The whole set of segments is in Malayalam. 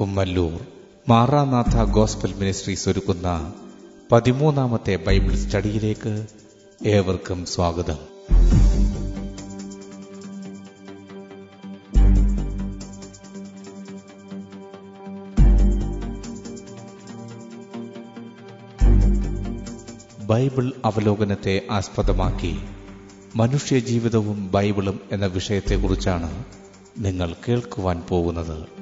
കുമ്മല്ലൂർ. മാറാനാഥ ഗോസ്ബൽ മിനിസ്ട്രീസ് ഒരുക്കുന്ന പതിമൂന്നാമത്തെ ബൈബിൾ സ്റ്റഡിയിലേക്ക് ഏവർക്കും സ്വാഗതം. ബൈബിൾ അവലോകനത്തെ ആസ്പദമാക്കി മനുഷ്യജീവിതവും ബൈബിളും എന്ന വിഷയത്തെക്കുറിച്ചാണ് നിങ്ങൾ കേൾക്കുവാൻ പോകുന്നത്.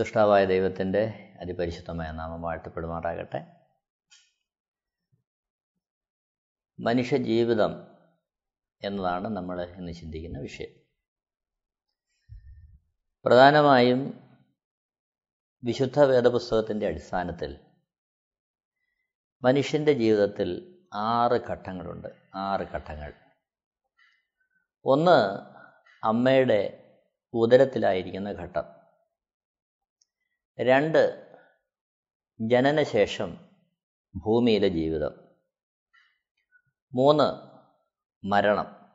സൃഷ്ടാവായ ദൈവത്തിന്റെ അതിപരിശുദ്ധമായ നാമം വാഴ്ത്തപ്പെടുമാറാകട്ടെ. മനുഷ്യജീവിതം എന്നതാണ് നമ്മൾ ഇന്ന് ചിന്തിക്കുന്ന വിഷയം. പ്രധാനമായും വിശുദ്ധ വേദപുസ്തകത്തിന്റെ അടിസ്ഥാനത്തിൽ മനുഷ്യന്റെ ജീവിതത്തിൽ ആറ് ഘട്ടങ്ങളുണ്ട്. ആറ് ഘട്ടങ്ങൾ. ഒന്ന് അമ്മയുടെ ഉദരത്തിലായിരിക്കുന്ന ഘട്ടം. രണ്ട് ജനനശേഷം ഭൂമിയിലെ ജീവിതം. മൂന്ന് മരണം.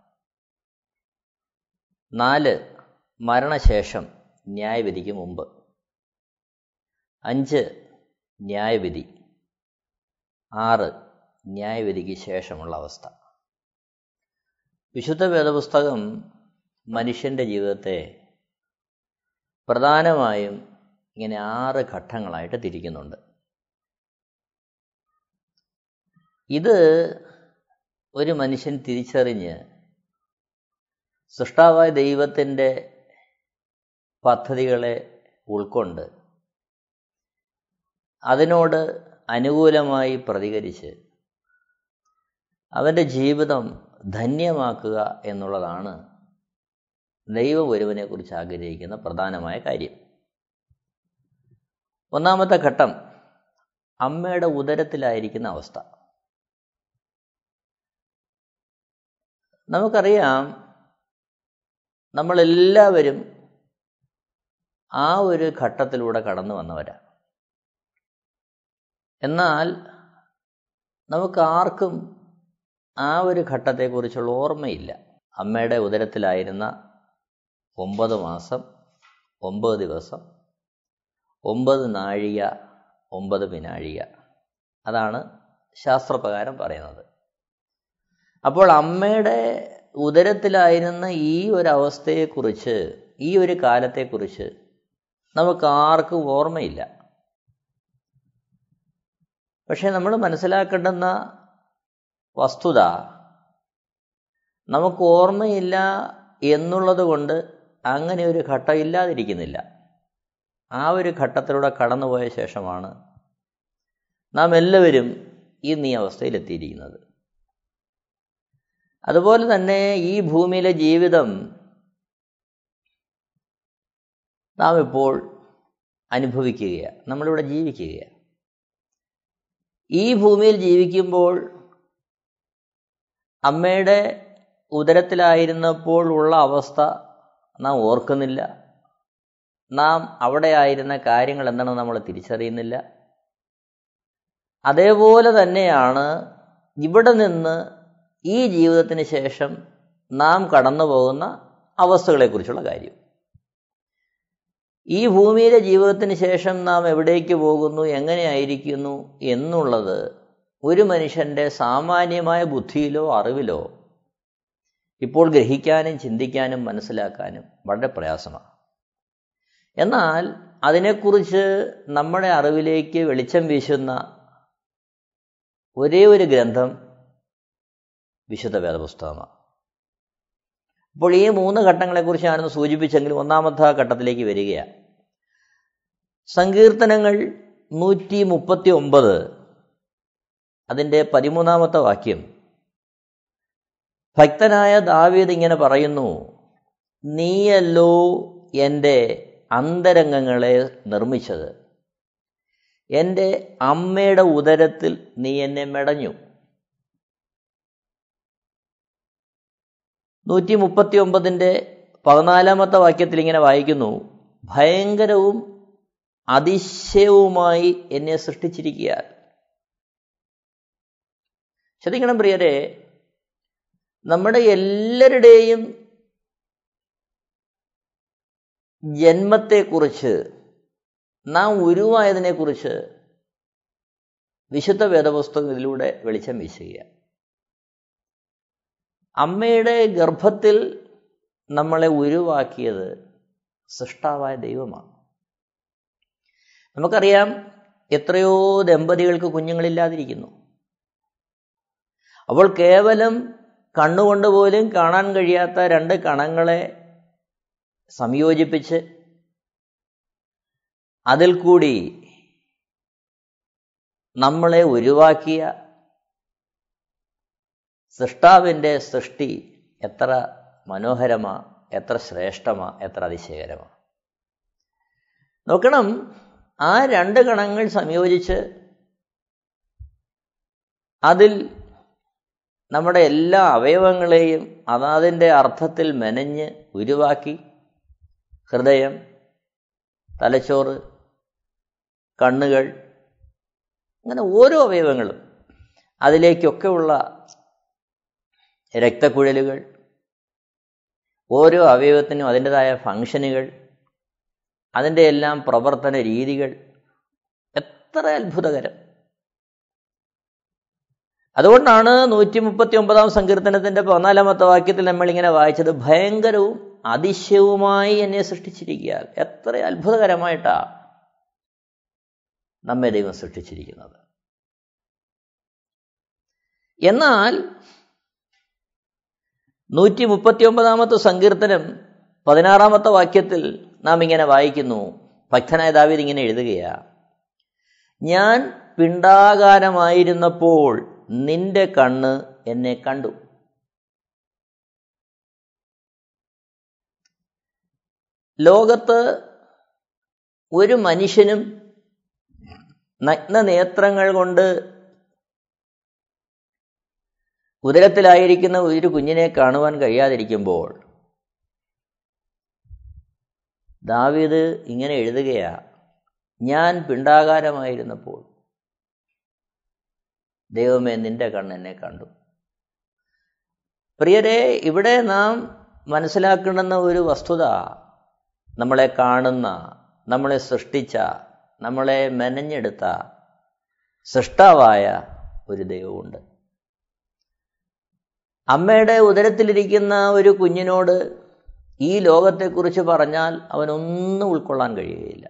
നാല് മരണശേഷം ന്യായവിധിക്ക് മുമ്പ്. അഞ്ച് ന്യായവിധി. ആറ് ന്യായവിധിക്ക് ശേഷമുള്ള അവസ്ഥ. വിശുദ്ധ വേദപുസ്തകം മനുഷ്യന്റെ ജീവിതത്തെ പ്രധാനമായും ഇങ്ങനെ ആറ് ഘട്ടങ്ങളായിട്ട് തിരിക്കുന്നുണ്ട്. ഇത് ഒരു മനുഷ്യൻ തിരിച്ചറിഞ്ഞ് സൃഷ്ടാവായ ദൈവത്തിന്റെ പദ്ധതികളെ ഉൾക്കൊണ്ട് അതിനോട് അനുകൂലമായി പ്രതികരിച്ച് അവന്റെ ജീവിതം ധന്യമാക്കുക എന്നുള്ളതാണ് ദൈവ ഒരുവനെക്കുറിച്ച് ആഗ്രഹിക്കുന്ന പ്രധാനമായ കാര്യം. ഒന്നാമത്തെ ഘട്ടം അമ്മയുടെ ഉദരത്തിലായിരിക്കുന്ന അവസ്ഥ. നമുക്കറിയാം നമ്മളെല്ലാവരും ആ ഒരു ഘട്ടത്തിലൂടെ കടന്നു വന്നവരാ. എന്നാൽ നമുക്ക് ആർക്കും ആ ഒരു ഘട്ടത്തെക്കുറിച്ചുള്ള ഓർമ്മയില്ല. അമ്മയുടെ ഉദരത്തിലായിരുന്ന ഒമ്പത് മാസം ഒമ്പത് ദിവസം ഒമ്പത് നാഴിക ഒമ്പത് വിനാഴിക. അതാണ് ശാസ്ത്രപ്രകാരം പറയുന്നത്. അപ്പോൾ അമ്മയുടെ ഉദരത്തിലായിരുന്ന ഈ ഒരു അവസ്ഥയെക്കുറിച്ച് ഈ ഒരു കാലത്തെക്കുറിച്ച് നമുക്ക് ആർക്കും ഓർമ്മയില്ല. പക്ഷേ നമ്മൾ മനസ്സിലാക്കേണ്ടുന്ന വസ്തുത നമുക്ക് ഓർമ്മയില്ല എന്നുള്ളത് കൊണ്ട് അങ്ങനെ ഒരു ഘട്ടം ഇല്ലാതിരിക്കുന്നില്ല. ആ ഒരു ഘട്ടത്തിലൂടെ കടന്നുപോയ ശേഷമാണ് നാം എല്ലാവരും ഇന്ന് ഈ അവസ്ഥയിലെത്തിയിരിക്കുന്നത് അതുപോലെ തന്നെ ഈ ഭൂമിയിലെ ജീവിതം നാം ഇപ്പോൾ അനുഭവിക്കുകയാണ് നമ്മളിവിടെ ജീവിക്കുകയാണ് ഈ ഭൂമിയിൽ ജീവിക്കുമ്പോൾ അമ്മയുടെ ഉദരത്തിലായിരുന്നപ്പോൾ ഉള്ള അവസ്ഥ നാം ഓർക്കുന്നില്ല. നാം അവിടെ ആയിരുന്ന കാര്യങ്ങൾ എന്താണെന്ന് നമ്മൾ തിരിച്ചറിയുന്നില്ല? അതേപോലെ തന്നെയാണ് ഇവിടെ നിന്ന് ഈ ജീവിതത്തിന് ശേഷം നാം കടന്നു പോകുന്ന അവസ്ഥകളെക്കുറിച്ചുള്ള കാര്യം. ഈ ഭൂമിയിലെ ജീവിതത്തിന് ശേഷം നാം എവിടേക്ക് പോകുന്നു എങ്ങനെയായിരിക്കുന്നു എന്നുള്ളത് ഒരു മനുഷ്യന്റെ സാമാന്യമായ ബുദ്ധിയിലോ അറിവിലോ ഇപ്പോൾ ഗ്രഹിക്കാനും ചിന്തിക്കാനും മനസ്സിലാക്കാനും വളരെ പ്രയാസമാണ്. എന്നാൽ അതിനെക്കുറിച്ച് നമ്മുടെ അറിവിലേക്ക് വെളിച്ചം വീശുന്ന ഒരേ ഒരു ഗ്രന്ഥം വിശുദ്ധ വേദപുസ്തകമാണ്. അപ്പോൾ ഈ മൂന്ന് ഘട്ടങ്ങളെക്കുറിച്ച് ഞാനൊന്ന് സൂചിപ്പിച്ചെങ്കിലും ഒന്നാമത്തെ ഘട്ടത്തിലേക്ക് വരികയാണ്. സങ്കീർത്തനങ്ങൾ നൂറ്റി മുപ്പത്തി ഒമ്പത് അതിന്റെ പതിമൂന്നാമത്തെ വാക്യം. ഭക്തനായ ദാവീദ് ഇങ്ങനെ പറയുന്നു നീയല്ലോ എന്റെ അന്തരംഗങ്ങളെ നിർമ്മിച്ചത്. എന്റെ അമ്മയുടെ ഉദരത്തിൽ നീ എന്നെ മെടഞ്ഞു. നൂറ്റി മുപ്പത്തി ഒമ്പതിന്റെ പതിനാലാമത്തെ വാക്യത്തിൽ ഇങ്ങനെ വായിക്കുന്നു ഭയങ്കരവും അതിശയവുമായി എന്നെ സൃഷ്ടിച്ചിരിക്കുക ശ്രദ്ധിക്കണം പ്രിയരെ നമ്മുടെ എല്ലാവരുടെയും ജന്മത്തെക്കുറിച്ച് നാം ഉരുവായതിനെക്കുറിച്ച് വിശുദ്ധ വേദപുസ്തകം ഇതിലൂടെ വെളിച്ചം വീശുക അമ്മയുടെ ഗർഭത്തിൽ നമ്മളെ ഉരുവാക്കിയത് സൃഷ്ടാവായ ദൈവമാണ്. നമുക്കറിയാം എത്രയോ ദമ്പതികൾക്ക് കുഞ്ഞുങ്ങളില്ലാതിരിക്കുന്നു. അപ്പോൾ കേവലം കണ്ണുകൊണ്ട് പോലും കാണാൻ കഴിയാത്ത രണ്ട് കണങ്ങളെ സംയോജിപ്പിച്ച് അതിൽ കൂടി നമ്മളെ ഒഴിവാക്കിയ സൃഷ്ടാവിന്റെ സൃഷ്ടി എത്ര മനോഹരമാ എത്ര ശ്രേഷ്ഠമാ എത്ര അതിശയകരമാ. നോക്കണം ആ രണ്ട് ഗണങ്ങൾ സംയോജിച്ച് അതിൽ നമ്മുടെ എല്ലാ അവയവങ്ങളെയും അതാതിന്റെ അർത്ഥത്തിൽ മെനഞ്ഞ് ഉരുവാക്കി ഹൃദയം തലച്ചോറ് കണ്ണുകൾ അങ്ങനെ ഓരോ അവയവങ്ങളും. അതിലേക്കൊക്കെയുള്ള രക്തക്കുഴലുകൾ ഓരോ അവയവത്തിനും അതിന്റെതായ ഫങ്ഷനുകൾ അതിന്റെ എല്ലാം പ്രവർത്തന രീതികൾ. എത്ര അത്ഭുതകരം. അതുകൊണ്ടാണ് നൂറ്റി മുപ്പത്തി ഒമ്പതാം സങ്കീർത്തനത്തിന്റെ പതിനാലാമത്തെ വാക്യത്തിൽ നമ്മൾ ഇങ്ങനെ വായിച്ചത്. ഭയങ്കരവും അതിശയവുമായി എന്നെ സൃഷ്ടിച്ചിരിക്കുക. എത്ര അത്ഭുതകരമായിട്ടാണ് നമ്മെ ദൈവം സൃഷ്ടിച്ചിരിക്കുന്നത്. എന്നാൽ നൂറ്റി മുപ്പത്തി ഒമ്പതാമത്തെ സങ്കീർത്തനം പതിനാറാമത്തെ വാക്യത്തിൽ നാം ഇങ്ങനെ വായിക്കുന്നു. ഭക്തനായ ദാവീദ് ഇങ്ങനെ എഴുതുകയാ ഞാൻ പിണ്ടാകാരമായിരുന്നപ്പോൾ നിന്റെ കണ്ണ് എന്നെ കണ്ടു. ലോകത്ത് ഒരു മനുഷ്യനും നഗ്നനേത്രങ്ങൾ കൊണ്ട് ഉദരത്തിലായിരിക്കുന്ന ഒരു കുഞ്ഞിനെ കാണുവാൻ കഴിയാതിരിക്കുമ്പോൾ ദാവീദ് ഇങ്ങനെ എഴുതുകയാ ഞാൻ പിണ്ടാകാരമായിരുന്നപ്പോൾ ദൈവമേ നിന്റെ കണ്ണെന്നെ കണ്ടു. പ്രിയരെ ഇവിടെ നാം മനസ്സിലാക്കേണ്ടുന്ന ഒരു വസ്തുത നമ്മളെ കാണുന്ന നമ്മളെ സൃഷ്ടിച്ച നമ്മളെ മെനഞ്ഞെടുത്ത സൃഷ്ടാവായ ഒരു ദൈവമുണ്ട്. അമ്മയുടെ ഉദരത്തിലിരിക്കുന്ന ഒരു കുഞ്ഞിനോട് ഈ ലോകത്തെക്കുറിച്ച് പറഞ്ഞാൽ അവനൊന്നും ഉൾക്കൊള്ളാൻ കഴിയുകയില്ല.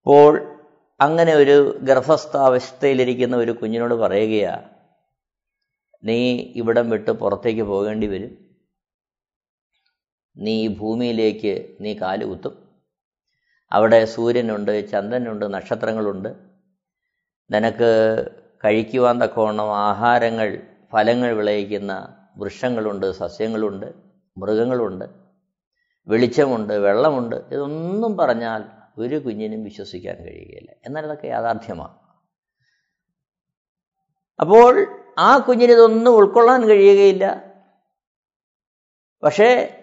അപ്പോൾ അങ്ങനെ ഒരു ഗർഭസ്ഥാവസ്ഥയിലിരിക്കുന്ന ഒരു കുഞ്ഞിനോട് പറയുകയാ നീ ഇവിടം വിട്ട് പുറത്തേക്ക് പോകേണ്ടി വരും. നീ ഈ ഭൂമിയിലേക്ക് നീ കാലുകുത്തും അവിടെ സൂര്യനുണ്ട് ചന്ദ്രനുണ്ട് നക്ഷത്രങ്ങളുണ്ട്. നിനക്ക് കഴിക്കുവാൻ തക്കവണ്ണം ആഹാരങ്ങൾ ഫലങ്ങൾ വിളയിക്കുന്ന വൃക്ഷങ്ങളുണ്ട് സസ്യങ്ങളുണ്ട് മൃഗങ്ങളുണ്ട്. വെളിച്ചമുണ്ട് വെള്ളമുണ്ട്. ഇതൊന്നും പറഞ്ഞാൽ ഒരു കുഞ്ഞിനും വിശ്വസിക്കാൻ കഴിയുകയില്ല. എന്നാൽ ഇതൊക്കെ യാഥാർത്ഥ്യമാണ്. അപ്പോൾ ആ കുഞ്ഞിനിതൊന്നും ഉൾക്കൊള്ളാൻ കഴിയുകയില്ല. പക്ഷേ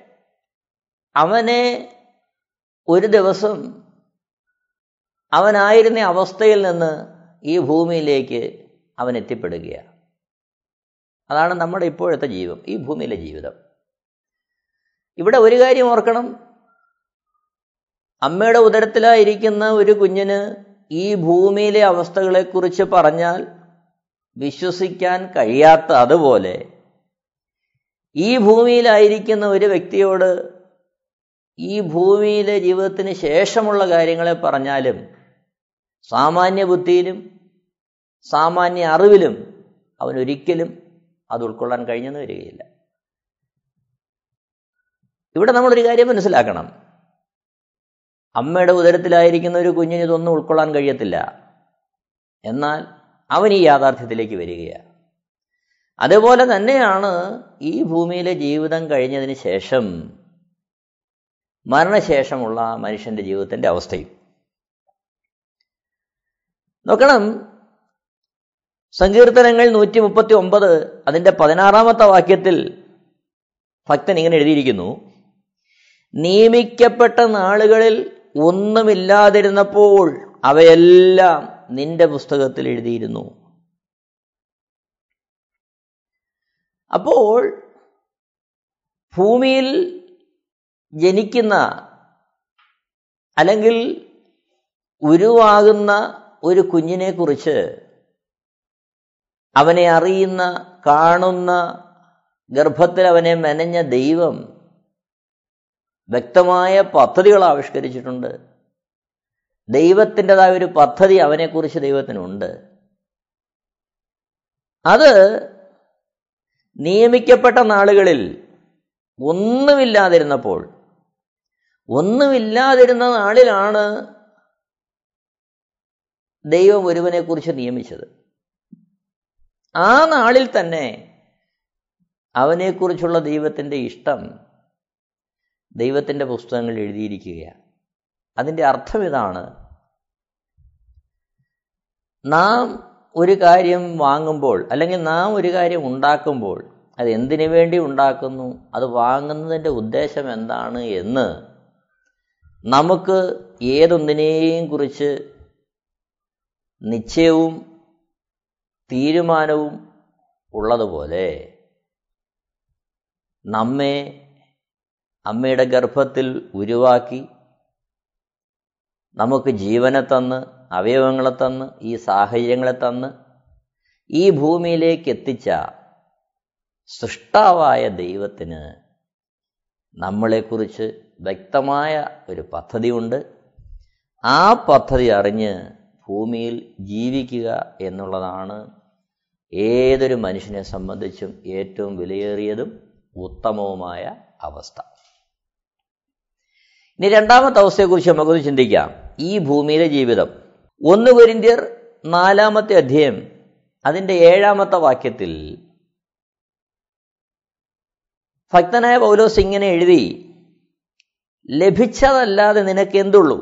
അവനെ ഒരു ദിവസം അവനായിരുന്ന അവസ്ഥയിൽ നിന്ന് ഈ ഭൂമിയിലേക്ക് അവൻ എത്തിപ്പെടുകയാണ്. അതാണ് നമ്മുടെ ഇപ്പോഴത്തെ ജീവിതം ഈ ഭൂമിയിലെ ജീവിതം. ഇവിടെ ഒരു കാര്യം ഓർക്കണം. അമ്മയുടെ ഉദരത്തിലായിരിക്കുന്ന ഒരു കുഞ്ഞിന് ഈ ഭൂമിയിലെ അവസ്ഥകളെക്കുറിച്ച് പറഞ്ഞാൽ വിശ്വസിക്കാൻ കഴിയാത്ത അതുപോലെ ഈ ഭൂമിയിലായിരിക്കുന്ന ഒരു വ്യക്തിയോട് ഈ ഭൂമിയിലെ ജീവിതത്തിന് ശേഷമുള്ള കാര്യങ്ങളെ പറഞ്ഞാലും സാമാന്യ ബുദ്ധിയിലും സാമാന്യ അറിവിലും അവനൊരിക്കലും അത് ഉൾക്കൊള്ളാൻ കഴിഞ്ഞെന്ന് വരികയില്ല. ഇവിടെ നമ്മളൊരു കാര്യം മനസ്സിലാക്കണം. അമ്മയുടെ ഉദരത്തിലായിരിക്കുന്ന ഒരു കുഞ്ഞിന് ഇതൊന്നും ഉൾക്കൊള്ളാൻ കഴിയത്തില്ല. എന്നാൽ അവൻ ഈ യാഥാർത്ഥ്യത്തിലേക്ക് വരികയാണ്. അതുപോലെ തന്നെയാണ് ഈ ഭൂമിയിലെ ജീവിതം കഴിഞ്ഞതിന് ശേഷം മരണശേഷമുള്ള മനുഷ്യന്റെ ജീവിതത്തിന്റെ അവസ്ഥയും. നോക്കണം സങ്കീർത്തനങ്ങൾ നൂറ്റി മുപ്പത്തി ഒമ്പത് അതിന്റെ പതിനാറാമത്തെ വാക്യത്തിൽ ഭക്തൻ ഇങ്ങനെ എഴുതിയിരിക്കുന്നു നിയമിക്കപ്പെട്ട നാളുകളിൽ ഒന്നുമില്ലാതിരുന്നപ്പോൾ അവയെല്ലാം നിന്റെ പുസ്തകത്തിൽ എഴുതിയിരുന്നു. അപ്പോൾ ഭൂമിയിൽ ജനിക്കുന്ന അല്ലെങ്കിൽ ഉരുവാകുന്ന ഒരു കുഞ്ഞിനെ കുറിച്ച് അവനെ അറിയുന്ന കാണുന്ന ഗർഭത്തിൽ അവനെ മെനഞ്ഞ ദൈവം വ്യക്തമായ പദ്ധതികൾ ആവിഷ്കരിച്ചിട്ടുണ്ട്. ദൈവത്തിന്റെതായ ഒരു പദ്ധതി അവനെക്കുറിച്ച് ദൈവത്തിനുണ്ട്. അത് നിയമിക്കപ്പെട്ട നാളുകളിൽ ഒന്നുമില്ലാതിരുന്നപ്പോൾ ഒന്നുമില്ലാതിരുന്ന നാളിലാണ് ദൈവം ഒരുവനെക്കുറിച്ച് നിയമിച്ചത്. ആ നാളിൽ തന്നെ അവനെക്കുറിച്ചുള്ള ദൈവത്തിന്റെ ഇഷ്ടം ദൈവത്തിന്റെ പുസ്തകങ്ങൾ എഴുതിയിരിക്കുകയാണ്. അതിന്റെ അർത്ഥം ഇതാണ് നാം ഒരു കാര്യം വാങ്ങുമ്പോൾ അല്ലെങ്കിൽ നാം ഒരു കാര്യം ഉണ്ടാക്കുമ്പോൾ അത് എന്തിനു വേണ്ടി ഉണ്ടാക്കുന്നു? അത് വാങ്ങുന്നതിന്റെ ഉദ്ദേശം എന്താണ് എന്ന് നമുക്ക് ഏതൊന്നിനെയും കുറിച്ച് നിശ്ചയവും തീരുമാനവും ഉള്ളതുപോലെ നമ്മെ അമ്മയുടെ ഗർഭത്തിൽ ഉരുവാക്കി നമുക്ക് ജീവനെ തന്ന് അവയവങ്ങളെ തന്ന് ഈ സാഹചര്യങ്ങളെ തന്ന് ഈ ഭൂമിയിലേക്ക് എത്തിച്ച സൃഷ്ടാവായ ദൈവത്തിന് നമ്മളെക്കുറിച്ച് വ്യക്തമായ ഒരു പദ്ധതിയുണ്ട്. ആ പദ്ധതി അറിഞ്ഞ് ഭൂമിയിൽ ജീവിക്കുക എന്നുള്ളതാണ് ഏതൊരു മനുഷ്യനെ സംബന്ധിച്ചും ഏറ്റവും വിലയേറിയതും ഉത്തമവുമായ അവസ്ഥ. ഇനി രണ്ടാമത്തെ അവസ്ഥയെക്കുറിച്ച് നമുക്കൊന്ന് ചിന്തിക്കാം. ഈ ഭൂമിയിലെ ജീവിതം. ഒന്ന് കൊരിന്ത്യർ നാലാമത്തെ അധ്യയം അതിന്റെ ഏഴാമത്തെ വാക്യത്തിൽ ഭക്തനായ പൗലോസ് ഇങ്ങനെ എഴുതി ലഭിച്ചതല്ലാതെ നിനക്ക് എന്തുള്ളൂ?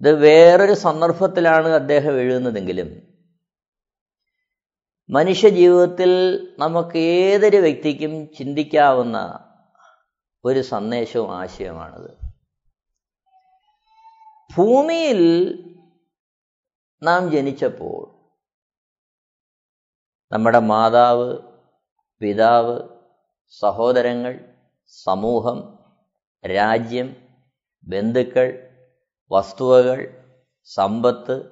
ഇത് വേറൊരു സന്ദർഭത്തിലാണ് അദ്ദേഹം എഴുതുന്നതെങ്കിലും മനുഷ്യ ജീവിതത്തിൽ നമുക്ക് ഏതൊരു വ്യക്തിക്കും ചിന്തിക്കാവുന്ന ഒരു സന്ദേശവും ആശയമാണത് ഭൂമിയിൽ നാം ജനിച്ചപ്പോൾ നമ്മുടെ മാതാവ് പിതാവ് സഹോദരങ്ങൾ സമൂഹം രാജ്യം ബന്ധുക്കൾ വസ്തുവകൾ സമ്പത്ത്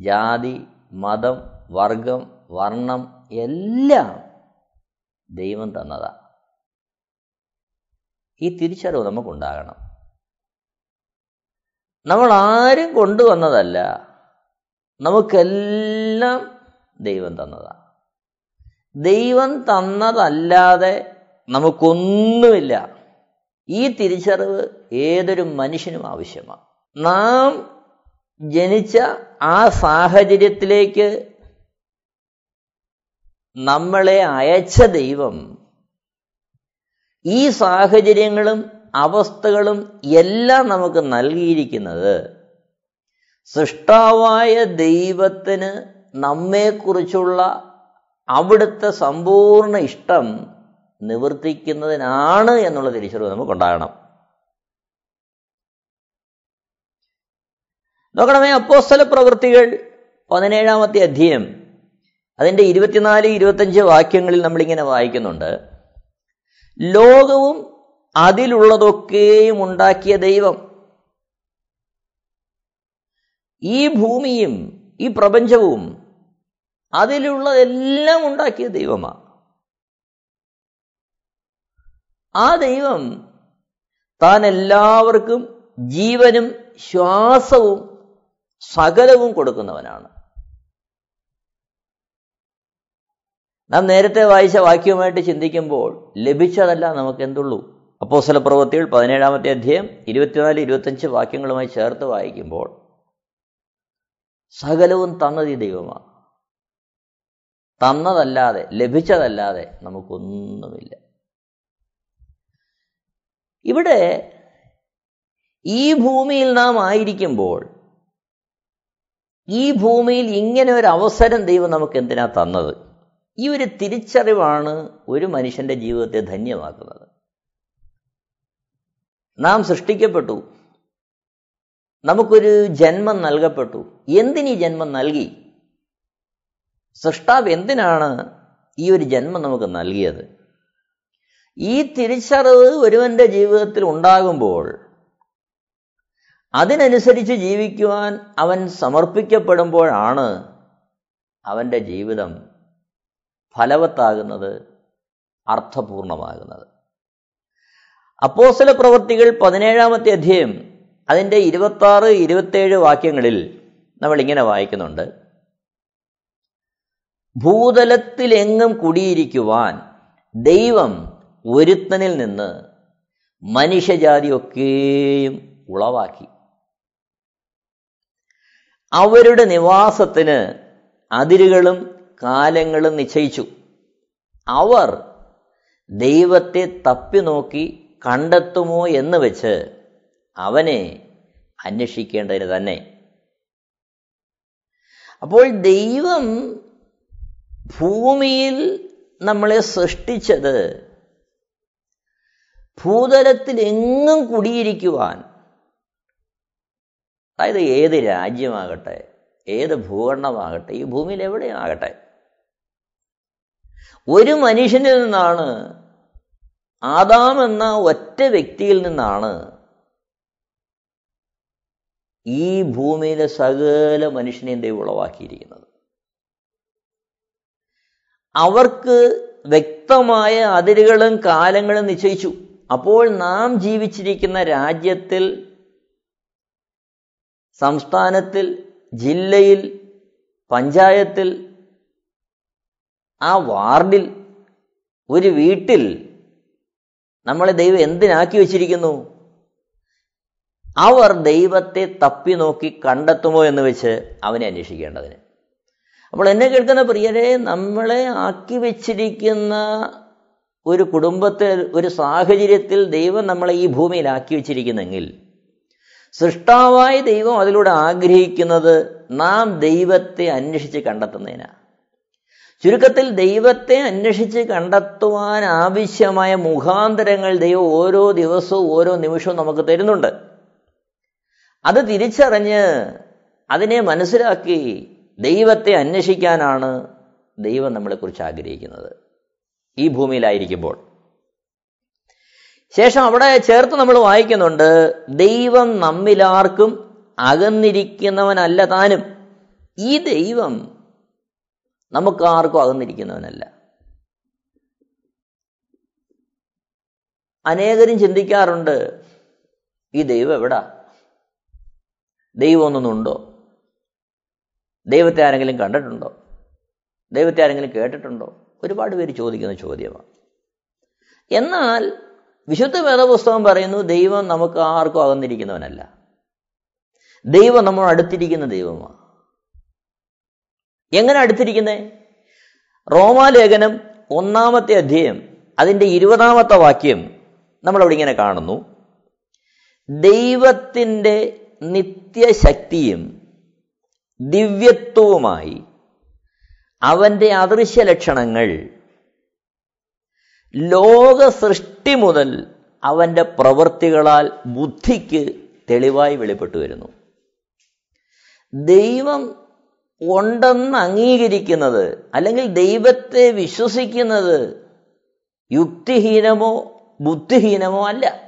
ജാതി മതം വർഗം വർണം എല്ലാം ദൈവം തന്നതാ. ഈ തിരിച്ചറിവ് നമുക്കുണ്ടാകണം. നമ്മൾ ആരും കൊണ്ടുവന്നതല്ല നമുക്കെല്ലാം ദൈവം തന്നതാ. ദൈവം തന്നതല്ലാതെ നമുക്കൊന്നുമില്ല. ഈ തിരിച്ചറിവ് ഏതൊരു മനുഷ്യനും ആവശ്യമാണ്. നാം ജനിച്ച ആ സാഹചര്യത്തിലേക്ക് നമ്മളെ അയച്ച ദൈവം ഈ സാഹചര്യങ്ങളും അവസ്ഥകളും എല്ലാം നമുക്ക് നൽകിയിരിക്കുന്നത് സൃഷ്ടാവായ ദൈവത്തിന് നമ്മെക്കുറിച്ചുള്ള അവിടുത്തെ സമ്പൂർണ ഇഷ്ടം നിവർത്തിക്കുന്നതിനാണ് എന്നുള്ള തിരിച്ചറിവ് നമുക്കുണ്ടാകണം നോക്കണമേ അപ്പോസ്തല പ്രവൃത്തികൾ പതിനേഴാമത്തെ അധ്യയം അതിന്റെ ഇരുപത്തിനാല് ഇരുപത്തഞ്ച് വാക്യങ്ങളിൽ നമ്മളിങ്ങനെ വായിക്കുന്നുണ്ട്. ലോകവും അതിലുള്ളതൊക്കെയും ഉണ്ടാക്കിയ ദൈവം ഈ ഭൂമിയും ഈ പ്രപഞ്ചവും അതിലുള്ളതെല്ലാം ഉണ്ടാക്കിയ ദൈവമാണ്. ആ ദൈവം താൻ എല്ലാവർക്കും ജീവനും ശ്വാസവും സകലവും കൊടുക്കുന്നവനാണ്. നാം നേരത്തെ വായിച്ച വാക്യവുമായിട്ട് ചിന്തിക്കുമ്പോൾ ലഭിച്ചതല്ല നമുക്ക് എന്തുള്ളൂ അപ്പോസ്തല പ്രവൃത്തികൾ പതിനേഴാമത്തെ അധ്യായം ഇരുപത്തിനാല് ഇരുപത്തഞ്ച് വാക്യങ്ങളുമായി ചേർത്ത് വായിക്കുമ്പോൾ സകലവും തന്നത് ദൈവമാണ്. തന്നതല്ലാതെ ലഭിച്ചതല്ലാതെ നമുക്കൊന്നുമില്ല. ഇവിടെ ഈ ഭൂമിയിൽ നാം ആയിരിക്കുമ്പോൾ ഈ ഭൂമിയിൽ ഇങ്ങനെ ഒരു അവസരം ദൈവം നമുക്ക് എന്തിനാ തന്നത്? ഈ ഒരു തിരിച്ചറിവാണ് ഒരു മനുഷ്യന്റെ ജീവിതത്തെ ധന്യമാക്കുന്നത്. നാം സൃഷ്ടിക്കപ്പെട്ടു. നമുക്കൊരു ജന്മം നൽകപ്പെട്ടു. എന്തിനീ ജന്മം നൽകി? സൃഷ്ടാവ് എന്തിനാണ് ഈ ഒരു ജന്മം നമുക്ക് നൽകിയത്? ഈ തിരിച്ചറിവ് ഒരുവന്റെ ജീവിതത്തിൽ ഉണ്ടാകുമ്പോൾ അതിനനുസരിച്ച് ജീവിക്കുവാൻ അവൻ സമർപ്പിക്കപ്പെടുമ്പോഴാണ് അവന്റെ ജീവിതം ഫലവത്താകുന്നത് അർത്ഥപൂർണമാകുന്നത്. അപ്പോസല പ്രവൃത്തികൾ പതിനേഴാമത്തെ അധ്യായം അതിന്റെ ഇരുപത്താറ് ഇരുപത്തേഴ് വാക്യങ്ങളിൽ നമ്മൾ ഇങ്ങനെ വായിക്കുന്നുണ്ട്. ഭൂതലത്തിലെങ്ങും കുടിയിരിക്കുവാൻ ദൈവം ഒരുത്തനിൽ നിന്ന് മനുഷ്യജാതിയൊക്കെയും ഉളവാക്കി. അവരുടെ നിവാസത്തിന് അതിരുകളും കാലങ്ങളും നിശ്ചയിച്ചു. അവർ ദൈവത്തെ തപ്പി നോക്കി കണ്ടെത്തുമോ എന്ന് വെച്ച് അവനെ അന്വേഷിക്കേണ്ടതിന് തന്നെ. അപ്പോൾ ദൈവം ഭൂമിയിൽ നമ്മളെ സൃഷ്ടിച്ചത് ഭൂതലത്തിൽ എങ്ങും കുടിയിരിക്കുവാൻ. അതായത് ഏത് രാജ്യമാകട്ടെ ഏത് ഭൂഖണ്ഡമാകട്ടെ ഈ ഭൂമിയിൽ എവിടെയാകട്ടെ. ഒരു മനുഷ്യനിൽ നിന്നാണ് ആദാം എന്ന ഒറ്റ വ്യക്തിയിൽ നിന്നാണ് ഈ ഭൂമിയിലെ സകല മനുഷ്യനെയും ദൈവം ഉളവാക്കിയിരിക്കുന്നത്. അവർക്ക് വ്യക്തമായ അതിരുകളും കാലങ്ങളും നിശ്ചയിച്ചു. അപ്പോൾ നാം ജീവിച്ചിരിക്കുന്ന രാജ്യത്തിൽ സംസ്ഥാനത്തിൽ ജില്ലയിൽ പഞ്ചായത്തിൽ ആ വാർഡിൽ ഒരു വീട്ടിൽ നമ്മളെ ദൈവം എന്തിനാക്കി വെച്ചിരിക്കുന്നു? അവർ ദൈവത്തെ തപ്പി നോക്കി കണ്ടെത്തുമോ എന്ന് വെച്ച് അവനെ അന്വേഷിക്കേണ്ടതിന്. അപ്പോൾ എന്നെ കേൾക്കുന്ന പ്രിയരെ നമ്മളെ ആക്കി വെച്ചിരിക്കുന്ന ഒരു കുടുംബത്തെ ഒരു സാഹചര്യത്തിൽ ദൈവം നമ്മളെ ഈ ഭൂമിയിൽ ആക്കി വെച്ചിരിക്കുന്നെങ്കിൽ സൃഷ്ടാവായ ദൈവം അതിലൂടെ ആഗ്രഹിക്കുന്നത് നാം ദൈവത്തെ അന്വേഷിച്ച് കണ്ടെത്തുന്നതിനാ. ചുരുക്കത്തിൽ ദൈവത്തെ അന്വേഷിച്ച് കണ്ടെത്തുവാൻ ആവശ്യമായ മുഖാന്തരങ്ങൾ ദൈവം ഓരോ ദിവസവും ഓരോ നിമിഷവും നമുക്ക് തരുന്നുണ്ട്. അത് തിരിച്ചറിഞ്ഞ് അതിനെ മനസ്സിലാക്കി ദൈവത്തെ അന്വേഷിക്കാനാണ് ദൈവം നമ്മളെക്കുറിച്ച് ആഗ്രഹിക്കുന്നത്. ഈ ഭൂമിയിലായിരിക്കുമ്പോൾ. ശേഷം അവിടെ ചേർത്ത് നമ്മൾ വായിക്കുന്നുണ്ട് ദൈവം നമ്മിലാർക്കും അകന്നിരിക്കുന്നവനല്ല താനും. ഈ ദൈവം നമുക്കാർക്കും അകന്നിരിക്കുന്നവനല്ല. അനേകരും ചിന്തിക്കാറുണ്ട് ഈ ദൈവം എവിടാ? ദൈവം ഒന്നൊന്നുണ്ടോ? ദൈവത്തെ ആരെങ്കിലും കണ്ടിട്ടുണ്ടോ? ദൈവത്തെ ആരെങ്കിലും കേട്ടിട്ടുണ്ടോ? ഒരുപാട് പേര് ചോദിക്കുന്ന ചോദ്യമാണ്. എന്നാൽ വിശുദ്ധ വേദപുസ്തകം പറയുന്നു ദൈവം നമുക്ക് ആർക്കും അകന്നിരിക്കുന്നവനല്ല. ദൈവം നമ്മൾ അടുത്തിരിക്കുന്ന ദൈവമാണ്. എങ്ങനെ അടുത്തിരിക്കുന്നേ? റോമാലേഖനം ഒന്നാമത്തെ അധ്യയം അതിന്റെ ഇരുപതാമത്തെ വാക്യം നമ്മളവിടെ ഇങ്ങനെ കാണുന്നു. ദൈവത്തിന്റെ നിത്യശക്തിയും ദിവ്യത്വവുമായി അവന്റെ അദൃശ്യ ലക്ഷണങ്ങൾ ലോക സൃഷ്ടി മുതൽ അവന്റെ പ്രവൃത്തികളാൽ ബുദ്ധിക്ക് തെളിവായി വെളിപ്പെട്ടു വരുന്നു. ദൈവം ഉണ്ടെന്ന് അംഗീകരിക്കുന്നത് അല്ലെങ്കിൽ ദൈവത്തെ വിശ്വസിക്കുന്നത് യുക്തിഹീനമോ ബുദ്ധിഹീനമോ അല്ല.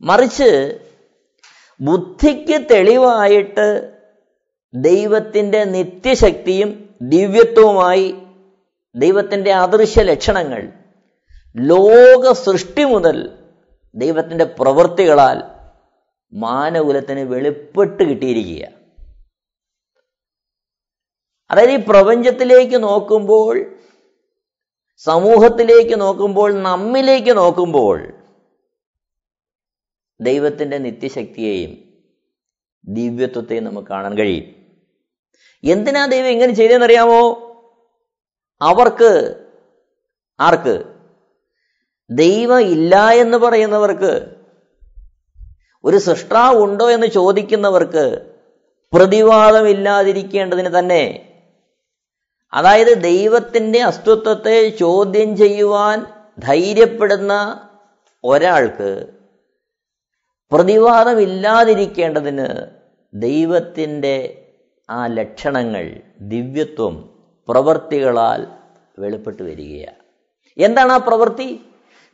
മറിച്ച് ബുദ്ധിക്ക് തെളിവായിട്ട് ദൈവത്തിന്റെ നിത്യശക്തിയും ദിവ്യത്വവുമായി ദൈവത്തിന്റെ അദൃശ്യ ലക്ഷണങ്ങൾ ലോക സൃഷ്ടി മുതൽ ദൈവത്തിന്റെ പ്രവൃത്തികളാൽ മാനകുലത്തിന് വെളിപ്പെട്ട് കിട്ടിയിരിക്കുക അതായത് ഈ പ്രപഞ്ചത്തിലേക്ക് നോക്കുമ്പോൾ സമൂഹത്തിലേക്ക് നോക്കുമ്പോൾ നമ്മിലേക്ക് നോക്കുമ്പോൾ ദൈവത്തിന്റെ നിത്യശക്തിയെയും ദിവ്യത്വത്തെയും നമുക്ക് കാണാൻ കഴിയും. എന്തിനാ ദൈവം ഇങ്ങനെ ചെയ്തതെന്നറിയാമോ? അവർക്ക് ആർക്ക്? ദൈവം ഇല്ല എന്ന് പറയുന്നവർക്ക്. ഒരു സൃഷ്ടാവ് ഉണ്ടോ എന്ന് ചോദിക്കുന്നവർക്ക് പ്രതിവാദമില്ലാതിരിക്കേണ്ടതിന് തന്നെ. അതായത് ദൈവത്തിന്റെ അസ്തിത്വത്തെ ചോദ്യം ചെയ്യുവാൻ ധൈര്യപ്പെടുന്ന ഒരാൾക്ക് പ്രതിവാദമില്ലാതിരിക്കേണ്ടതിന് ദൈവത്തിന്റെ ആ ലക്ഷണങ്ങൾ ദിവ്യത്വം പ്രവൃത്തികളാൽ വെളിപ്പെട്ടു വരികയാണ്. എന്താണ് ആ പ്രവൃത്തി?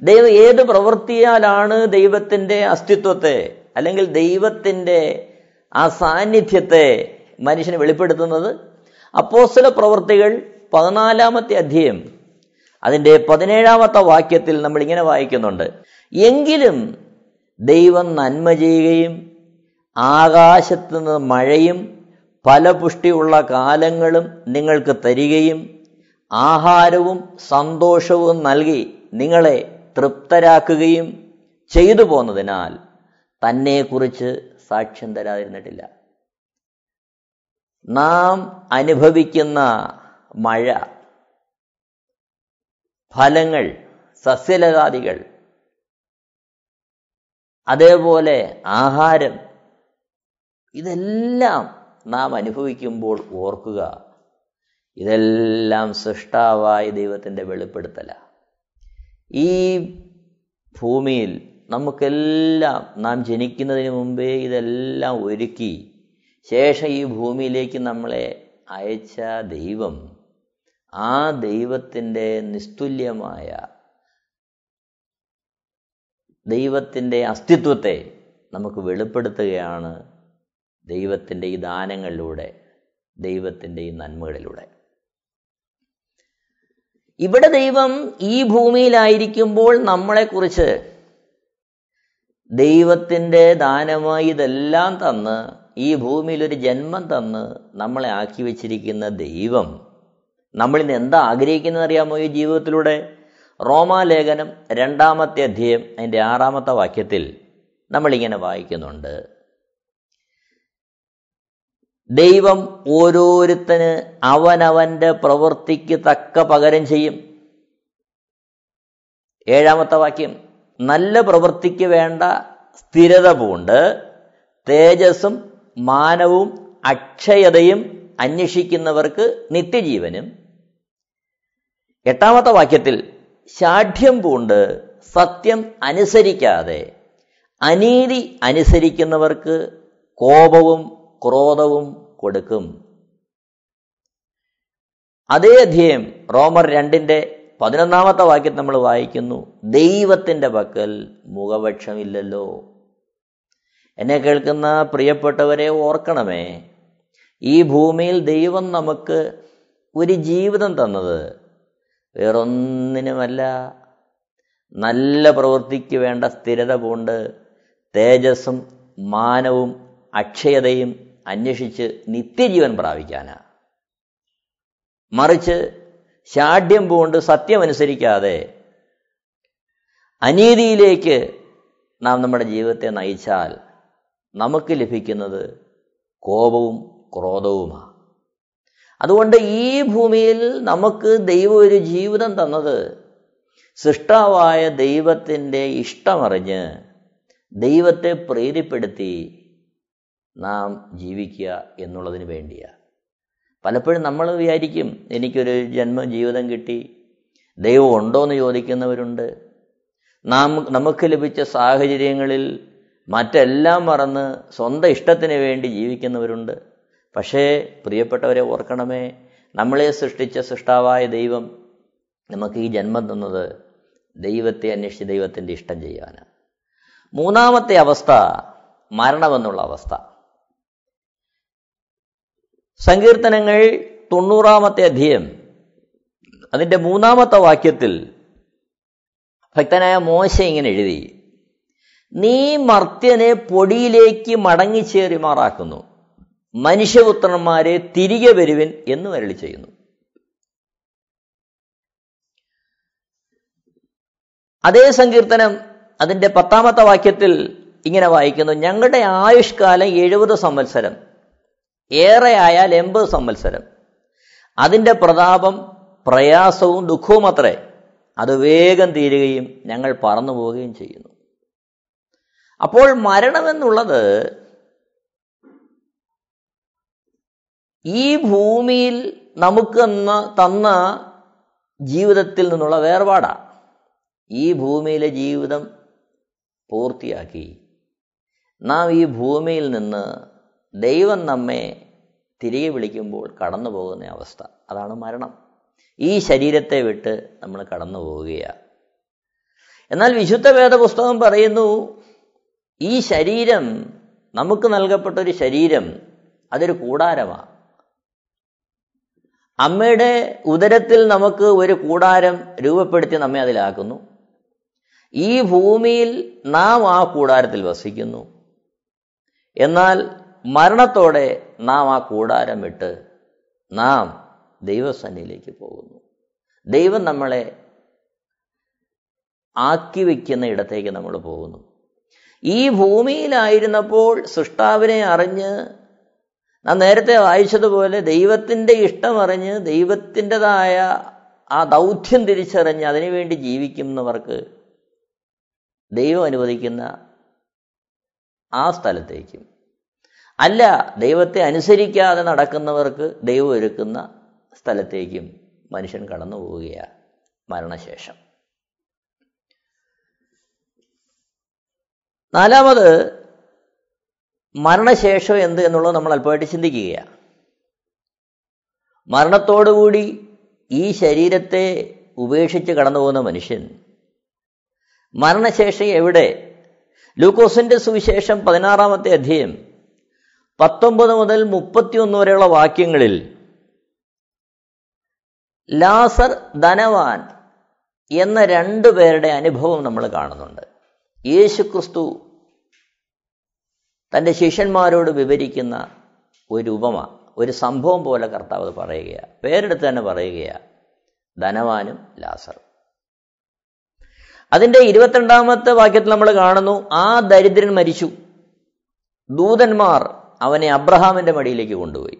ദൈവം ഏത് പ്രവൃത്തിയാലാണ് ദൈവത്തിന്റെ അസ്തിത്വത്തെ അല്ലെങ്കിൽ ദൈവത്തിന്റെ ആ സാന്നിധ്യത്തെ മനുഷ്യന് വെളിപ്പെടുത്തുന്നത്? അപ്പോസ്തല പ്രവൃത്തികൾ പതിനാലാമത്തെ അധ്യയം അതിന്റെ പതിനേഴാമത്തെ വാക്യത്തിൽ നമ്മൾ ഇങ്ങനെ വായിക്കുന്നുണ്ട്. എങ്കിലും ദൈവം നന്മ ചെയ്യുകയും ആകാശത്തു നിന്ന് മഴയും ഫലപുഷ്ടിയുള്ള കാലങ്ങളും നിങ്ങൾക്ക് തരികയും ആഹാരവും സന്തോഷവും നൽകി നിങ്ങളെ തൃപ്തരാക്കുകയും ചെയ്തു പോന്നതിനാൽ തന്നെക്കുറിച്ച് സാക്ഷ്യം തരാതിരുന്നിട്ടില്ല. നാം അനുഭവിക്കുന്ന മഴ ഫലങ്ങൾ സസ്യലതാദികൾ അതേപോലെ ആഹാരം ഇതെല്ലാം നാം അനുഭവിക്കുമ്പോൾ ഓർക്കുക ഇതെല്ലാം സൃഷ്ടാവായ ദൈവത്തിന്റെ വെളിപ്പെടുത്തല. ഈ ഭൂമിയിൽ നമുക്കെല്ലാം നാം ജനിക്കുന്നതിന് മുമ്പേ ഇതെല്ലാം ഒരുക്കി ശേഷം ഈ ഭൂമിയിലേക്ക് നമ്മളെ അയച്ച ദൈവം ആ ദൈവത്തിന്റെ നിസ്തുല്യമായ ദൈവത്തിന്റെ അസ്തിത്വത്തെ നമുക്ക് വെളിപ്പെടുത്തുകയാണ് ദൈവത്തിന്റെ ഈ ദാനങ്ങളിലൂടെ ദൈവത്തിന്റെ ഈ നന്മകളിലൂടെ. ഇവിടെ ദൈവം ഈ ഭൂമിയിലായിരിക്കുമ്പോൾ നമ്മളെക്കുറിച്ച് ദൈവത്തിന്റെ ദാനമായി ഇതെല്ലാം തന്ന് ഈ ഭൂമിയിൽ ഒരു ജന്മം തന്ന് നമ്മളെ ആക്കി വെച്ചിരിക്കുന്ന ദൈവം നമ്മളിന്ന് എന്താ ആഗ്രഹിക്കുന്നത് അറിയാമോ ഈ ജീവിതത്തിലൂടെ? റോമാലേഖനം രണ്ടാമത്തെ അധ്യയം അതിന്റെ ആറാമത്തെ വാക്യത്തിൽ നമ്മളിങ്ങനെ വായിക്കുന്നുണ്ട്. ദൈവം ഓരോരുത്തന് അവനവന്റെ പ്രവൃത്തിക്ക് തക്ക പകരം ചെയ്യും. ഏഴാമത്തെ വാക്യം നല്ല പ്രവൃത്തിക്ക് വേണ്ട സ്ഥിരത പൂണ്ട് തേജസ്സും മാനവും അക്ഷയതയും അന്വേഷിക്കുന്നവർക്ക് നിത്യജീവനും. എട്ടാമത്തെ വാക്യത്തിൽ ശാഠ്യം പൂണ്ട് സത്യം അനുസരിക്കാതെ അനീതി അനുസരിക്കുന്നവർക്ക് കോപവും ക്രോധവും കൊടുക്കും. അതേ അധ്യയം റോമർ രണ്ടിന്റെ പതിനൊന്നാമത്തെ വാക്യം നമ്മൾ വായിക്കുന്നു ദൈവത്തിന്റെ പക്കൽ മുഖപക്ഷമില്ലല്ലോ. എന്നെ കേൾക്കുന്ന പ്രിയപ്പെട്ടവരെ ഓർക്കണമേ ഈ ഭൂമിയിൽ ദൈവം നമുക്ക് ഒരു ജീവിതം തന്നത് വേറൊന്നിനുമല്ല. നല്ല പ്രവൃത്തിക്ക് വേണ്ട സ്ഥിരത പൂണ്ട് തേജസ്സും മാനവും അക്ഷയതയും അന്വേഷിച്ച് നിത്യജീവൻ പ്രാപിക്കാനാ. മറിച്ച് ശാഠ്യം പൂണ്ട് സത്യമനുസരിക്കാതെ അനീതിയിലേക്ക് നാം നമ്മുടെ ജീവിതത്തെ നയിച്ചാൽ നമുക്ക് ലഭിക്കുന്നത് കോപവും ക്രോധവുമാണ് അതുകൊണ്ട് ഈ ഭൂമിയിൽ നമുക്ക് ദൈവം ഒരു ജീവിതം തന്നത് സൃഷ്ടാവായ ദൈവത്തിന്റെ ഇഷ്ടമറിഞ്ഞ് ദൈവത്തെ പ്രീതിപ്പെടുത്തി നാം ജീവിക്കുക എന്നുള്ളതിന് വേണ്ടിയാണ് പലപ്പോഴും നമ്മൾ വിചാരിക്കും എനിക്കൊരു ജന്മ ജീവിതം കിട്ടി ദൈവം ഉണ്ടോ എന്ന് ചോദിക്കുന്നവരുണ്ട്. നാം നമുക്ക് ലഭിച്ച സാഹചര്യങ്ങളിൽ മറ്റെല്ലാം മറന്ന് സ്വന്തം ഇഷ്ടത്തിന് വേണ്ടി ജീവിക്കുന്നവരുണ്ട്. പക്ഷേ പ്രിയപ്പെട്ടവരെ ഓർക്കണമേ നമ്മളെ സൃഷ്ടിച്ച സൃഷ്ടാവായ ദൈവം നമുക്ക് ഈ ജന്മം തന്നത് ദൈവത്തെ അന്വേഷിച്ച് ദൈവത്തിന്റെ ഇഷ്ടം ചെയ്യാനാണ് മൂന്നാമത്തെ അവസ്ഥ മരണമെന്നുള്ള അവസ്ഥ. സങ്കീർത്തനങ്ങൾ തൊണ്ണൂറാമത്തെ അധ്യയം. അതിന്റെ മൂന്നാമത്തെ വാക്യത്തിൽ ഭക്തനായ മോശ ഇങ്ങനെ എഴുതി നീ മർത്യനെ പൊടിയിലേക്ക് മടങ്ങിച്ചേറിമാറാക്കുന്നു മനുഷ്യപുത്രന്മാരെ തിരികെ വരുവിൻ എന്ന് വരളി ചെയ്യുന്നു. അതേ സങ്കീർത്തനം അതിന്റെ പത്താമത്തെ വാക്യത്തിൽ ഇങ്ങനെ വായിക്കുന്നു ഞങ്ങളുടെ ആയുഷ്കാലം എഴുപത് സംവത്സരം. ഏറെ ആയാൽ എൺപത് സംവത്സരം. അതിന്റെ പ്രതാപം പ്രയാസവും ദുഃഖവും അത്രേ. അത് വേഗം തീരുകയും ഞങ്ങൾ പറന്നു പോവുകയും ചെയ്യുന്നു. അപ്പോൾ മരണമെന്നുള്ളത് ഈ ഭൂമിയിൽ നമുക്ക് തന്ന ജീവിതത്തിൽ നിന്നുള്ള വേർപാടാണ് ഈ ഭൂമിയിലെ ജീവിതം പൂർത്തിയാക്കി. നാം ഈ ഭൂമിയിൽ നിന്ന് ദൈവം നമ്മെ തിരികെ വിളിക്കുമ്പോൾ കടന്നു പോകുന്ന അവസ്ഥ. അതാണ് മരണം. ഈ ശരീരത്തെ വിട്ട് നമ്മൾ കടന്നു പോവുകയാണ്. എന്നാൽ വിശുദ്ധ വേദപുസ്തകം പറയുന്നു ഈ ശരീരം നമുക്ക് നൽകപ്പെട്ട ഒരു ശരീരം അതൊരു കൂടാരമാണ്. അമ്മയുടെ ഉദരത്തിൽ നമുക്ക് ഒരു കൂടാരം രൂപപ്പെടുത്തി നമ്മെ അതിലാക്കുന്നു. ഈ ഭൂമിയിൽ നാം ആ കൂടാരത്തിൽ വസിക്കുന്നു. എന്നാൽ മരണത്തോടെ നാം ആ കൂടാരം വിട്ട് നാം ദൈവസന്നിധിയിലേക്ക് പോകുന്നു. ദൈവം നമ്മളെ ആക്കി വയ്ക്കുന്ന ഇടത്തേക്ക് നമ്മൾ പോകുന്നു. ഈ ഭൂമിയിലായിരുന്നപ്പോൾ സൃഷ്ടാവിനെ അറിഞ്ഞ് നാം നേരത്തെ വായിച്ചതുപോലെ ദൈവത്തിന്റെ ഇഷ്ടമറിഞ്ഞ് ദൈവത്തിന്റെതായ ആ ദൗത്യം തിരിച്ചറിഞ്ഞ് അതിനുവേണ്ടി ജീവിക്കുന്നവർക്ക് ദൈവം അനുവദിക്കുന്ന ആ സ്ഥലത്തേക്കും അല്ല ദൈവത്തെ അനുസരിക്കാതെ നടക്കുന്നവർക്ക് ദൈവം ഒരുക്കുന്ന സ്ഥലത്തേക്കും മനുഷ്യൻ കടന്നു പോവുകയാണ് മരണശേഷം. നാലാമത് മരണശേഷം എന്ത് എന്നുള്ളത് നമ്മൾ അല്പമായിട്ട് ചിന്തിക്കുകയാണ് മരണത്തോടുകൂടി ഈ ശരീരത്തെ ഉപേക്ഷിച്ച് കടന്നു പോകുന്ന മനുഷ്യൻ മരണശേഷം എവിടെ? ലൂക്കോസിന്റെ സുവിശേഷം പതിനാറാമത്തെ അധ്യയം പത്തൊമ്പത് മുതൽ മുപ്പത്തിയൊന്ന് വരെയുള്ള വാക്യങ്ങളിൽ ലാസർ ധനവാൻ എന്ന രണ്ടു പേരുടെ അനുഭവം നമ്മൾ കാണുന്നുണ്ട്. യേശു ക്രിസ്തു തന്റെ ശിഷ്യന്മാരോട് വിവരിക്കുന്ന ഒരു ഉപമ ഒരു സംഭവം പോലെ കർത്താവ് പറയുകയാണ് പേരെടുത്ത് തന്നെ പറയുകയാണ് ധനവാനും ലാസറും. അതിന്റെ ഇരുപത്തിരണ്ടാമത്തെ വാക്യത്തിൽ നമ്മൾ കാണുന്നു ആ ദരിദ്രൻ മരിച്ചു. ദൂതന്മാർ അവനെ അബ്രഹാമിന്റെ മടിയിലേക്ക് കൊണ്ടുപോയി.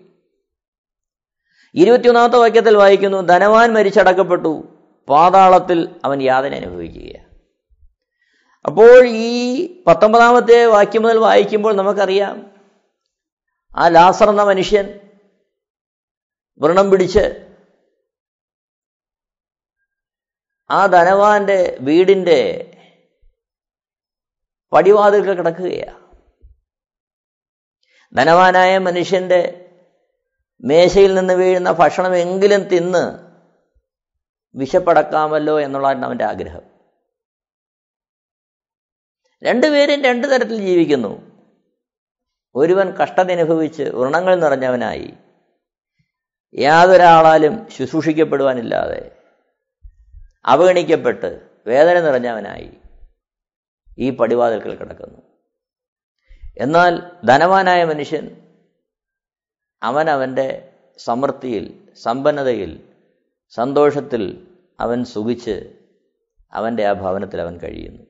ഇരുപത്തിയൊന്നാമത്തെ വാക്യത്തിൽ വായിക്കുന്നു ധനവാൻ മരിച്ചടക്കപ്പെട്ടു പാതാളത്തിൽ അവൻ യാതന അനുഭവിക്കുകയാണ്. അപ്പോൾ ഈ പത്തൊമ്പതാമത്തെ വാക്യം മുതൽ വായിക്കുമ്പോൾ നമുക്കറിയാം ആ ലാസർ എന്ന മനുഷ്യൻ വ്രണം പിടിച്ച് ആ ധനവാന്റെ വീടിന്റെ പടിവാതിൽക്ക് കിടക്കുകയാണ്. ധനവാനായ മനുഷ്യന്റെ മേശയിൽ നിന്ന് വീഴുന്ന ഭക്ഷണമെങ്കിലും തിന്ന് വിശപ്പടക്കാമല്ലോ എന്നുള്ളതാണ് അവന്റെ ആഗ്രഹം. രണ്ടുപേരും രണ്ടു തരത്തിൽ ജീവിക്കുന്നു. ഒരുവൻ കഷ്ടതനുഭവിച്ച് വ്രണങ്ങൾ നിറഞ്ഞവനായി. യാതൊരാളാലും ശുശ്രൂഷിക്കപ്പെടുവാനില്ലാതെ അവഗണിക്കപ്പെട്ട് വേദന നിറഞ്ഞവനായി. ഈ പടിവാതിൽക്കൽ കിടക്കുന്നു. എന്നാൽ ധനവാനായ മനുഷ്യൻ അവൻ സമൃദ്ധിയിൽ സമ്പന്നതയിൽ സന്തോഷത്തിൽ അവൻ സുഖിച്ച് അവന്റെ ആ ഭവനത്തിൽ അവൻ കഴിയുന്നു.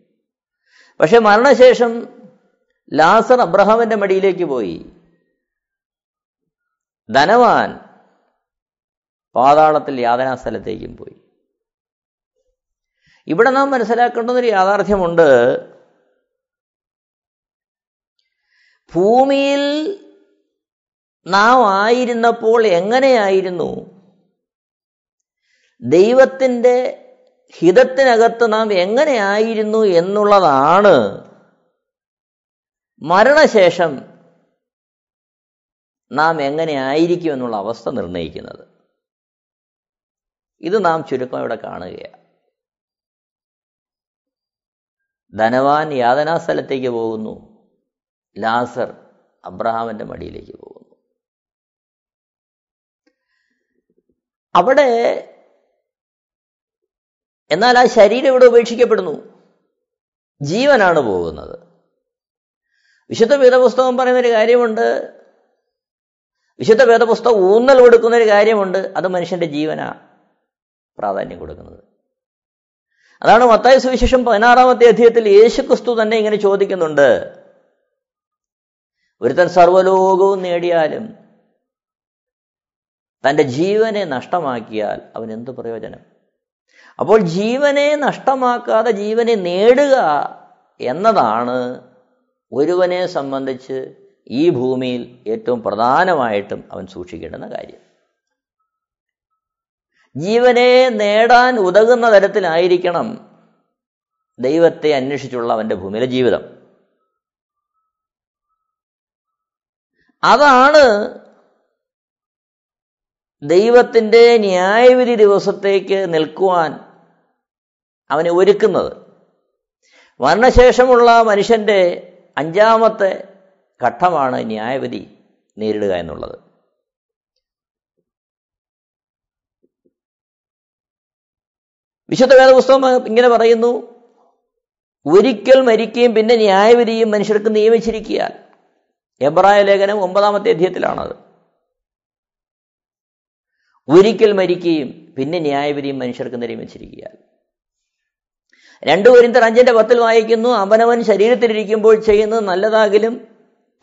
പക്ഷെ മരണശേഷം ലാസർ അബ്രഹാമിന്റെ മടിയിലേക്ക് പോയി. ധനവാൻ പാതാളത്തിൽ യാതനാ സ്ഥലത്തേക്കും പോയി. ഇവിടെ നാം മനസ്സിലാക്കേണ്ടുന്നൊരു യാഥാർത്ഥ്യമുണ്ട്. ഭൂമിയിൽ നാം ആയിരുന്നപ്പോൾ എങ്ങനെയായിരുന്നു? ദൈവത്തിന്റെ ഹിതത്തിനകത്ത് നാം എങ്ങനെയായിരുന്നു എന്നുള്ളതാണ് മരണശേഷം നാം എങ്ങനെയായിരിക്കും എന്നുള്ള അവസ്ഥ നിർണയിക്കുന്നത്. ഇത് നാം ചുരുക്കം ഇവിടെ കാണുകയാണ്. ധനവാൻ യാതനാ സ്ഥലത്തേക്ക് പോകുന്നു. ലാസർ അബ്രഹാമിന്റെ മടിയിലേക്ക് പോകുന്നു. അവിടെ എന്നാൽ ആ ശരീരം ഇവിടെ ഉപേക്ഷിക്കപ്പെടുന്നു. ജീവനാണ് പോകുന്നത്. വിശുദ്ധ വേദപുസ്തകം പറയുന്ന ഒരു കാര്യമുണ്ട്. വിശുദ്ധ വേദപുസ്തകം ഊന്നൽ കൊടുക്കുന്ന ഒരു കാര്യമുണ്ട്. അത് മനുഷ്യന്റെ ജീവനാ പ്രാധാന്യം കൊടുക്കുന്നത്. അതാണ് മത്തായ സുവിശേഷം പതിനാറാമത്തെ അധ്യായത്തിൽ യേശുക്രിസ്തു തന്നെ ഇങ്ങനെ ചോദിക്കുന്നുണ്ട്. ഒരുത്തൻ സർവലോകവും നേടിയാലും തന്റെ ജീവനെ നഷ്ടമാക്കിയാൽ അവൻ എന്ത് പ്രയോജനം? അപ്പോൾ ജീവനെ നഷ്ടമാക്കാതെ ജീവനെ നേടുക എന്നതാണ് ഒരുവനെ സംബന്ധിച്ച് ഈ ഭൂമിയിൽ ഏറ്റവും പ്രധാനമായിട്ടും അവൻ സൂക്ഷിക്കേണ്ടുന്ന കാര്യം. ജീവനെ നേടാൻ ഉതകുന്ന തരത്തിലായിരിക്കണം ദൈവത്തെ അന്വേഷിച്ചുള്ള അവന്റെ ഭൂമിയിലെ ജീവിതം. അതാണ് ദൈവത്തിന്റെ ന്യായവിധി ദിവസത്തേക്ക് നിൽക്കുവാൻ അവനെ ഒരുക്കുന്നത്. മരണശേഷമുള്ള മനുഷ്യന്റെ അഞ്ചാമത്തെ ഘട്ടമാണ് ന്യായവിധി നേരിടുക എന്നുള്ളത്. വിശുദ്ധ വേദപുസ്തകം ഇങ്ങനെ പറയുന്നു ഒരിക്കൽ മരിക്കുകയും പിന്നെ ന്യായവിധിയും മനുഷ്യർക്ക് നിയമിച്ചിരിക്കുകയാൽ എബ്രായ ലേഖനം ഒമ്പതാമത്തെ അധ്യയത്തിലാണത്. ഒരിക്കൽ മരിക്കുകയും പിന്നെ ന്യായവിധിയും മനുഷ്യർക്ക് നിയമിച്ചിരിക്കുകയാൽ രണ്ടു പേരിന്തർ അഞ്ചിന്റെ പത്തിൽ വായിക്കുന്നു അവനവൻ ശരീരത്തിലിരിക്കുമ്പോൾ ചെയ്യുന്നത് നല്ലതാകിലും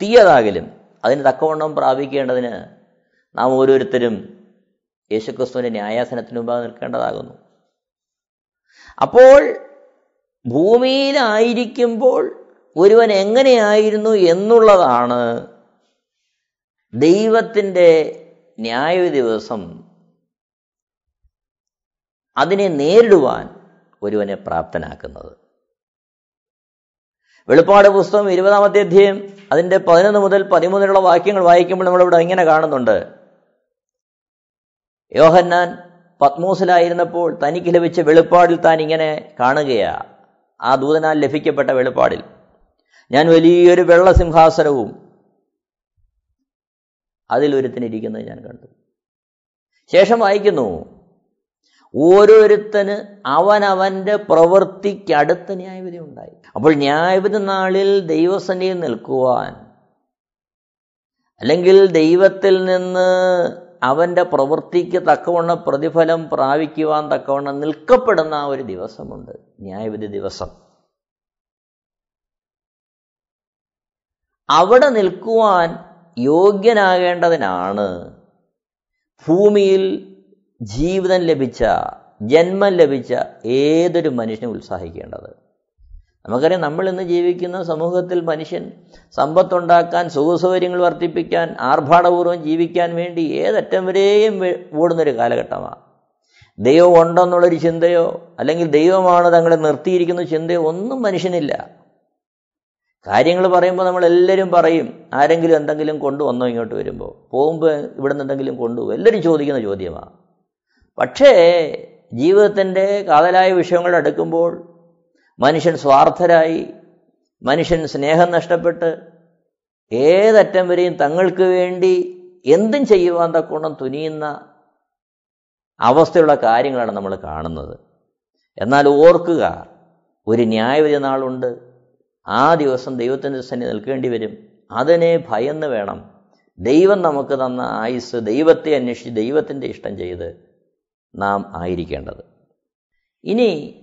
തീയതാകിലും അതിന് തക്കവണ്ണം പ്രാപിക്കേണ്ടതിന് നാം ഓരോരുത്തരും യേശുക്രിസ്തുവിന്റെ ന്യായാസനത്തിന് മുമ്പാകെ നിൽക്കേണ്ടതാകുന്നു. അപ്പോൾ ഭൂമിയിലായിരിക്കുമ്പോൾ ഒരുവൻ എങ്ങനെയായിരുന്നു എന്നുള്ളതാണ്. ദൈവത്തിന്റെ ന്യായ ദിവസം അതിനെ നേരിടുവാൻ ഒരുവനെ പ്രാപ്തനാക്കുന്നത്. വെളിപ്പാട് പുസ്തകം ഇരുപതാമത്തെ അധ്യയം അതിന്റെ പതിനൊന്ന് മുതൽ പതിമൂന്നിലുള്ള വാക്യങ്ങൾ വായിക്കുമ്പോൾ നമ്മളിവിടെ ഇങ്ങനെ കാണുന്നുണ്ട്. യോഹന്നാൻ പത്മൂസിലായിരുന്നപ്പോൾ തനിക്ക് ലഭിച്ച വെളിപ്പാടിൽ താൻ ഇങ്ങനെ കാണുകയാ. ആ ദൂതനാൽ ലഭിക്കപ്പെട്ട വെളിപ്പാടിൽ. ഞാൻ വലിയൊരു വെള്ള സിംഹാസനവും അതിലൊരുത്തനിരിക്കുന്നത് ഞാൻ കണ്ടു. ശേഷം വായിക്കുന്നു ഓരോരുത്തന് അവനവന്റെ പ്രവൃത്തിക്കടുത്ത ന്യായവിധി ഉണ്ടായി. അപ്പോൾ ന്യായവിധി നാളിൽ ദൈവസന്നിധിയിൽ നിൽക്കുവാൻ അല്ലെങ്കിൽ ദൈവത്തിൽ നിന്ന് അവന്റെ പ്രവൃത്തിക്ക് തക്കവണ്ണം പ്രതിഫലം പ്രാപിക്കുവാൻ തക്കവണ്ണം നിൽക്കപ്പെടുന്ന ഒരു ദിവസമുണ്ട്. ന്യായവിധി ദിവസം. അവിടെ നിൽക്കുവാൻ യോഗ്യനാകേണ്ടതിനാണ്. ഭൂമിയിൽ ജീവിതം ലഭിച്ച ജന്മം ലഭിച്ച ഏതൊരു മനുഷ്യനും ഉത്സാഹിക്കേണ്ടത്. നമുക്കറിയാം നമ്മൾ ഇന്ന് ജീവിക്കുന്ന സമൂഹത്തിൽ മനുഷ്യൻ സമ്പത്തുണ്ടാക്കാൻ സുഖസൗകര്യങ്ങൾ വർദ്ധിപ്പിക്കാൻ ആർഭാടപൂർവം ജീവിക്കാൻ വേണ്ടി ഏതറ്റം വരെയും ഓടുന്നൊരു കാലഘട്ടമാണ് ദൈവം ഉണ്ടെന്നുള്ളൊരു ചിന്തയോ അല്ലെങ്കിൽ ദൈവമാണ് തങ്ങളെ നിർത്തിയിരിക്കുന്ന ചിന്തയോ ഒന്നും മനുഷ്യനില്ല. കാര്യങ്ങൾ പറയുമ്പോൾ നമ്മൾ എല്ലാവരും പറയും ആരെങ്കിലും എന്തെങ്കിലും കൊണ്ടുവന്നോ ഇങ്ങോട്ട് വരുമ്പോൾ പോകുമ്പോൾ ഇവിടെ നിന്ന് എന്തെങ്കിലും കൊണ്ടുപോകും. എല്ലാവരും ചോദിക്കുന്ന ചോദ്യമാണ് പക്ഷേ ജീവിതത്തിന്റെ കാതലായ വിഷയങ്ങൾ അടുക്കുമ്പോൾ മനുഷ്യൻ സ്വാർത്ഥരായി മനുഷ്യൻ സ്നേഹം നഷ്ടപ്പെട്ട് ഏതറ്റം വരെയും തങ്ങൾക്ക് വേണ്ടി എന്തും ചെയ്യുവാൻ തക്കോണം തുനിയുന്ന അവസ്ഥയുള്ള കാര്യങ്ങളാണ് നമ്മൾ കാണുന്നത്. എന്നാൽ ഓർക്കുക ഒരു ന്യായവിധി നാളുണ്ട്. ആ ദിവസം ദൈവത്തിന്റെ സന്നി നിൽക്കേണ്ടി വരും. അതിനെ ഭയന്ന് വേണം. ദൈവം നമുക്ക് തന്ന ആയുസ് ദൈവത്തെ അന്വേഷിച്ച് ദൈവത്തിന്റെ ഇഷ്ടം ചെയ്ത് നാം ആയിരിക്കേണ്ടത്. ഇനി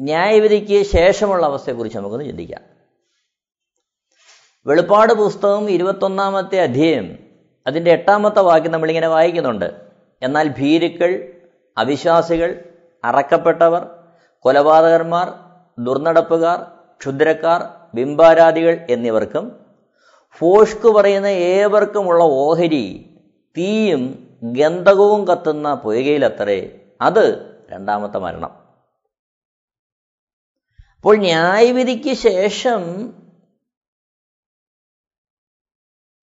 ന്യായവിധിക്ക് ശേഷമുള്ള അവസ്ഥയെക്കുറിച്ച് നമുക്കൊന്ന് ചിന്തിക്കാം. വെളിപ്പാട് പുസ്തകം ഇരുപത്തൊന്നാമത്തെ അധ്യയം അതിന്റെ എട്ടാമത്തെ വാക്യം നമ്മളിങ്ങനെ വായിക്കുന്നുണ്ട്. എന്നാൽ ഭീരുക്കൾ അവിശ്വാസികൾ അറക്കപ്പെട്ടവർ കൊലപാതകന്മാർ ദുർനടപ്പുകാർ ക്ഷുദ്രക്കാർ ബിംബാരാധികൾ എന്നിവർക്കും ഫോഷ്കു പറയുന്ന ഏവർക്കുമുള്ള ഓഹരി തീയും ഗന്ധകവും കത്തുന്ന പുയകയിലത്രേ അത് രണ്ടാമത്തെ മരണം. അപ്പോൾ ന്യായവിധിക്ക് ശേഷം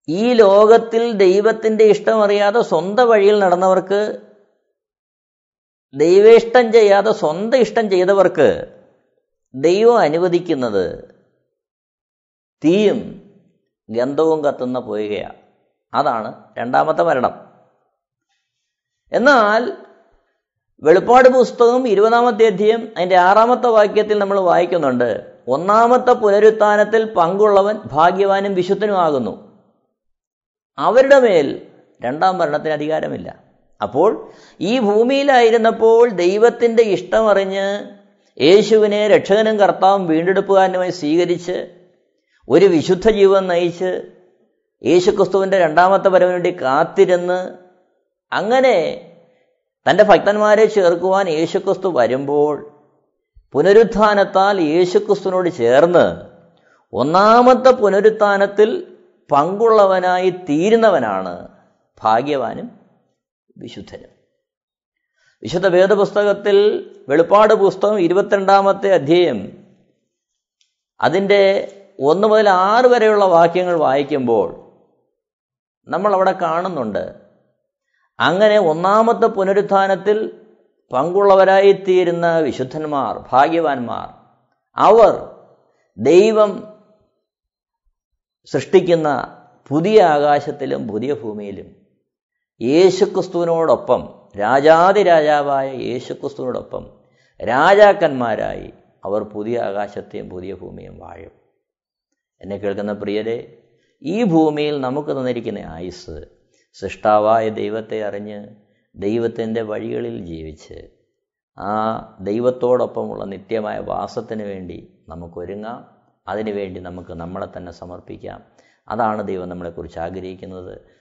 ഈ ലോകത്തിൽ ദൈവത്തിന്റെ ഇഷ്ടമറിയാതെ സ്വന്തം വഴിയിൽ നടന്നവർക്ക് ദൈവേഷ്ടം ചെയ്യാതെ സ്വന്തം ഇഷ്ടം ചെയ്തവർക്ക് ദൈവം അനുവദിക്കുന്നത് തീയും ഗന്ധവും കത്തുന്ന പോയുകയാണ് അതാണ് രണ്ടാമത്തെ മരണം. എന്നാൽ വെളിപ്പാട് പുസ്തകം ഇരുപതാമത്തെ അധ്യയം അതിന്റെ ആറാമത്തെ വാക്യത്തിൽ നമ്മൾ വായിക്കുന്നുണ്ട് ഒന്നാമത്തെ പുനരുത്ഥാനത്തിൽ പങ്കുള്ളവൻ ഭാഗ്യവാനും വിശുദ്ധനുമാകുന്നു അവരുടെ മേൽ രണ്ടാം മരണത്തിന് അധികാരമില്ല. അപ്പോൾ ഈ ഭൂമിയിലായിരുന്നപ്പോൾ ദൈവത്തിന്റെ ഇഷ്ടമറിഞ്ഞ് യേശുവിനെ രക്ഷകനും കർത്താവും വീണ്ടെടുപ്പുകാരനുമായി സ്വീകരിച്ച് ഒരു വിശുദ്ധ ജീവൻ നയിച്ച് യേശുക്രിസ്തുവിന്റെ രണ്ടാമത്തെ വരവിന് വേണ്ടി കാത്തിരുന്ന് അങ്ങനെ തന്റെ ഭക്തന്മാരെ ചേർക്കുവാൻ യേശുക്രിസ്തു വരുമ്പോൾ പുനരുത്ഥാനത്താൽ യേശുക്രിസ്തുവിനോട് ചേർന്ന് ഒന്നാമത്തെ പുനരുത്ഥാനത്തിൽ പങ്കുള്ളവനായി തീരുന്നവനാണ് ഭാഗ്യവാനും വിശുദ്ധനും. വിശുദ്ധ വേദപുസ്തകത്തിൽ വെളിപ്പാട് പുസ്തകം ഇരുപത്തിരണ്ടാമത്തെ അധ്യായം. അതിന്റെ ഒന്ന് മുതൽ ആറ് വരെയുള്ള വാക്യങ്ങൾ വായിക്കുമ്പോൾ നമ്മൾ അവിടെ കാണുന്നുണ്ട് അങ്ങനെ ഒന്നാമത്തെ പുനരുത്ഥാനത്തിൽ പങ്കുള്ളവരായിത്തീരുന്ന വിശുദ്ധന്മാർ ഭാഗ്യവാന്മാർ അവർ ദൈവം സൃഷ്ടിക്കുന്ന പുതിയ ആകാശത്തിലും പുതിയ ഭൂമിയിലും യേശുക്രിസ്തുവിനോടൊപ്പം രാജാതിരാജാവായ യേശുക്രിസ്തുവിനോടൊപ്പം രാജാക്കന്മാരായി അവർ പുതിയ ആകാശത്തെയും പുതിയ ഭൂമിയും വാഴും. എന്നെ കേൾക്കുന്ന പ്രിയരെ ഈ ഭൂമിയിൽ നമുക്ക് തന്നിരിക്കുന്ന ആയുസ് സൃഷ്ടാവായ ദൈവത്തെ അറിഞ്ഞ് ദൈവത്തിന്റെ വഴികളിൽ ജീവിച്ച് ആ ദൈവത്തോടൊപ്പമുള്ള നിത്യമായ വാസത്തിന് വേണ്ടി നമുക്കൊരുങ്ങാം. അതിനുവേണ്ടി നമുക്ക് നമ്മളെ തന്നെ സമർപ്പിക്കാം. അതാണ് ദൈവം നമ്മളെക്കുറിച്ച് ആഗ്രഹിക്കുന്നത്.